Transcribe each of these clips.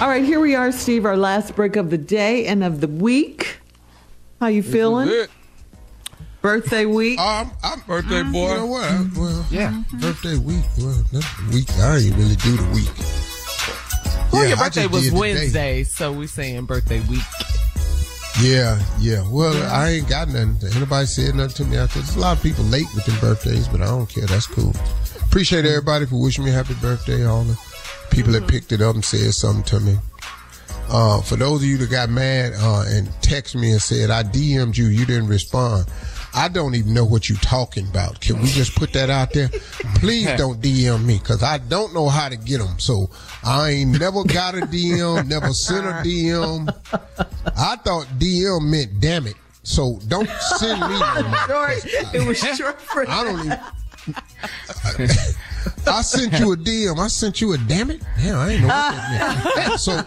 All right, here we are, Steve. Our last break of the day and of the week. How you feeling? it. Birthday week. Um, I'm birthday boy. You know what? I- well, Yeah. birthday week. Well, that's the week. I ain't really do the week. Well, Yeah, your birthday was. Wednesday, so we saying birthday week. Yeah, yeah. Well, I ain't got nothing. Anybody said nothing to me after. There's a lot of people late with their birthdays, but I don't care. That's cool. Appreciate everybody for wishing me happy birthday. All the people that picked it up and said something to me. Uh, for those of you that got mad uh, and text me and said I DM'd you, you didn't respond. I don't even know what you're talking about. Can we just put that out there? Please don't DM me because I don't know how to get them. So I ain't never got a DM, never sent a DM. I thought DM meant damn it. So don't send me. no It was short for I don't even. I sent you a DM. I sent you a damn it. Damn, I ain't know what that meant. So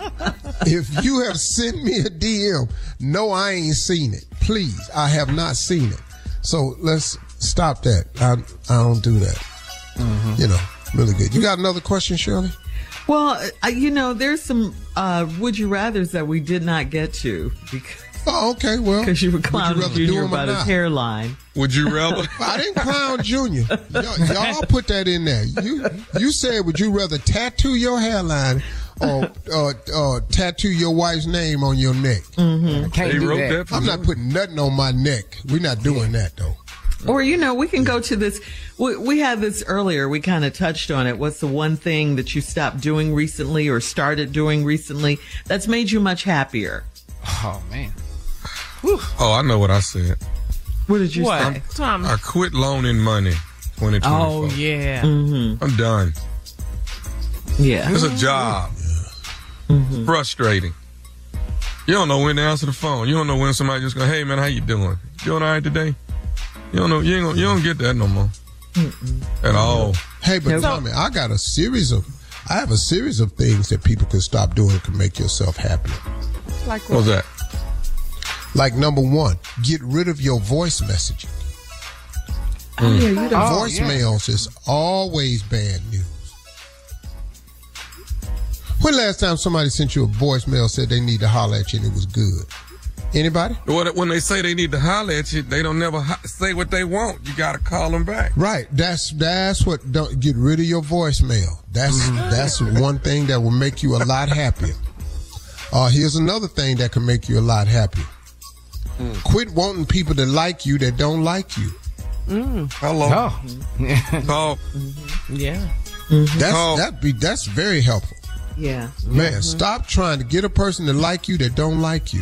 if you have sent me a DM, no, I ain't seen it. Please, I have not seen it. So let's stop that. I I don't do that. You know, really good. You got another question, Shirley? Well, uh, you know, there's some uh, would you rather's that we did not get to because Oh, okay. Well, because you were would clowning rather do Junior 'em about his hairline. Would you rather? I didn't clown Junior. Y'all, y'all put that in there. You you said, would you rather tattoo your hairline or uh, uh, tattoo your wife's name on your neck? Can't They do wrote that. that. for I'm me. not putting nothing on my neck. We're not doing that though. Or you know, we can go to this. We, we had this earlier. We kind of touched on it. What's the one thing that you stopped doing recently or started doing recently that's made you much happier? Oh man. Oh, I know what I said. What did you What? say? Tom. I quit loaning money. 2024. Oh yeah. Mm-hmm. I'm done. Yeah. It's a job. Mm-hmm. Frustrating. You don't know when to answer the phone. You don't know when somebody just go, "Hey man, how you doing? You doing all right today?" You don't know. You ain't gonna, you don't get that no more at all. Hey, but So- Tommy, I got a series of. I have a series of things that people can stop doing to make yourself happier. Like what? What's that? Like number one, get rid of your voice messaging. Oh, yeah, you don't. Oh, Voicemails is always bad news. When last time somebody sent you a voicemail said they need to holler at you and it was good? Anybody? What- When they say they need to holler at you, they don't never ho- say what they want. You got to call them back. Right. That's that's what. Don't get rid of your voicemail. That's that's one thing that will make you a lot happier. Uh, here's another thing that can make you a lot happier. Quit wanting people to like you that don't like you. Hello. Oh. Call. yeah. That's Oh. that be that's very helpful. Yeah. Man, stop trying to get a person to like you that don't like you.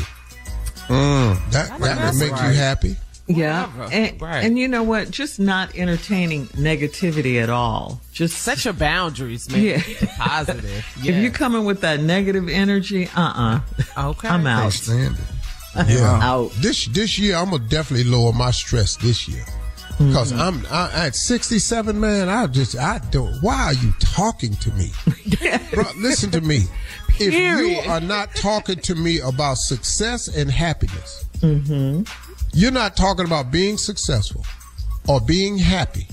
Mm. That that would that's make you happy. Yeah. Whatever. And, Right. and you know what? Just not entertaining negativity at all. Just Set your boundaries, man. Yeah. Keep it Positive. if you Yeah. come in with that negative energy, uh uh Okay. I'm Can't out. Yeah. Out. This this year, I'm gonna definitely lower my stress this year. Because Mm-hmm. I'm I, at 67, man. I just I don't. Why are you talking to me, bro? Listen to me. If you are not talking to me about success and happiness, Mm-hmm. you're not talking about being successful or being happy.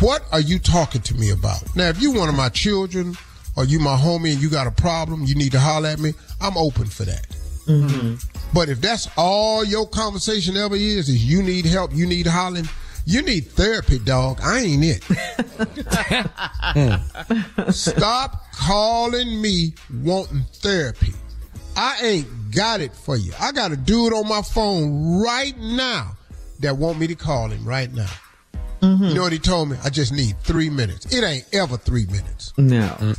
What are you talking to me about? Now, if you one of my children or you my homie and you got a problem, you need to holler at me. I'm open for that. But if that's all your conversation ever is, is you need help, you need hollering, you need therapy, dog. I ain't it. Mm. Stop calling me wanting therapy. I ain't got it for you. I got a dude on my phone right now that want me to call him right now. You know what he told me? I just need three minutes. It ain't ever three minutes. No.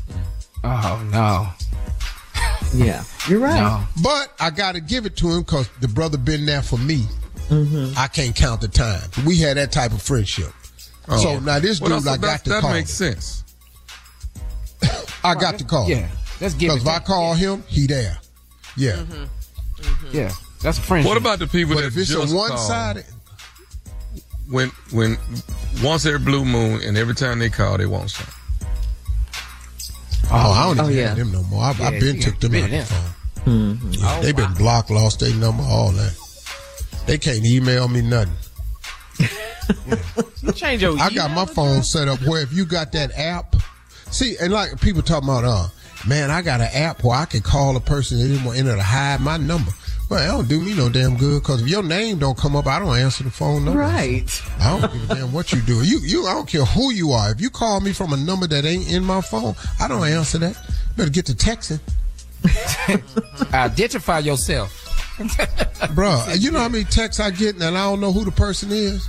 Oh no. Yeah. You're right. No. But I got to give it to him because the brother been there for me. Mm-hmm. I can't count the time. We had that type of friendship. Oh. So now this Well, dude, that's- I got that, to that call. makes sense. I got to call. Yeah. Let's give. Because if I to- call him, he there. Yeah. Mm-hmm. Mm-hmm. Yeah. That's a friendship. What about the people But that if it's just a one sided? when when once every blue moon and every time they call they want something? Oh, I don't Oh, even yeah. have them no more. I've, Yeah, I've been you took them rid out of the them. phone. Yeah, they been blocked, lost their number, all that. They can't email me nothing. You change your. I got my phone set up where if you got that app, see, and like people talking about, uh, man, I got an app where I can call a person that didn't want to hide my number. Well, that don't do me no damn good because if your name don't come up, I don't answer the phone number. Right. I don't give a damn what you do. You, you, I don't care who you are. If you call me from a number that ain't in my phone, I don't answer that. Better get to texting, Identify yourself. Bruh, You know how many texts I get and I don't know who the person is.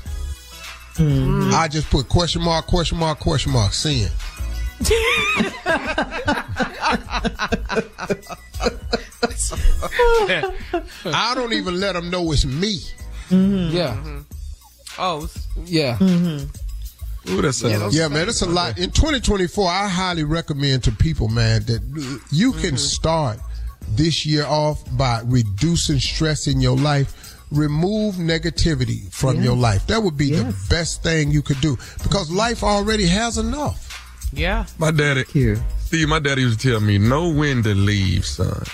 Mm-hmm. I just put question mark, question mark, question mark, send. I don't even let them know it's me. Yeah. Oh. Yeah. Mm-hmm. Ooh, that sounds. Yeah, man, it's a lot. In 2024, I highly recommend to people, man, that you can start this year off by reducing stress in your life. Remove negativity from your life. That would be the best thing you could do because life already has enough. Yeah. My daddy, You. Steve, my daddy used to tell me, know when to leave, son.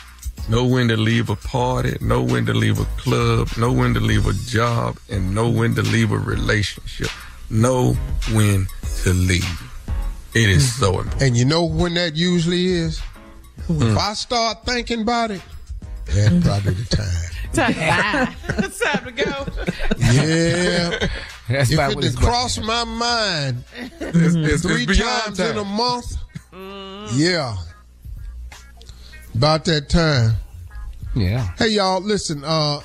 Know when to leave a party, know when to leave a club, know when to leave a job, and know when to leave a relationship. Know when to leave. It is mm-hmm. so important. And you know when that usually is? If mm. I start thinking about it, that's mm-hmm. probably the time. it's time to go. Yeah. That's if it what it's about. cross my mind It's, it's, three it's beyond times in a time. month, mm. yeah. About that time. Yeah. Hey y'all, listen, uh,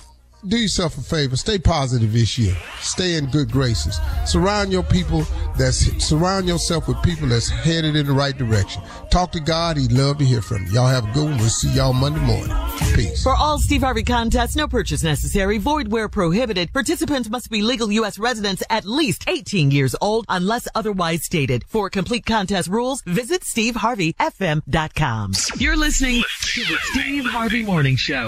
do yourself a favor. Stay positive this year. Stay in good graces. Surround your people that's surround yourself with people that's headed in the right direction. Talk to God. He'd love to hear from you. Y'all have a good one. We'll see y'all Monday morning. Peace. For all Steve Harvey contests, no purchase necessary, void where prohibited. Participants must be legal U.S. residents at least 18 years old unless otherwise stated. For complete contest rules, visit SteveHarveyFM.com. You're listening to the Steve Harvey Morning Show.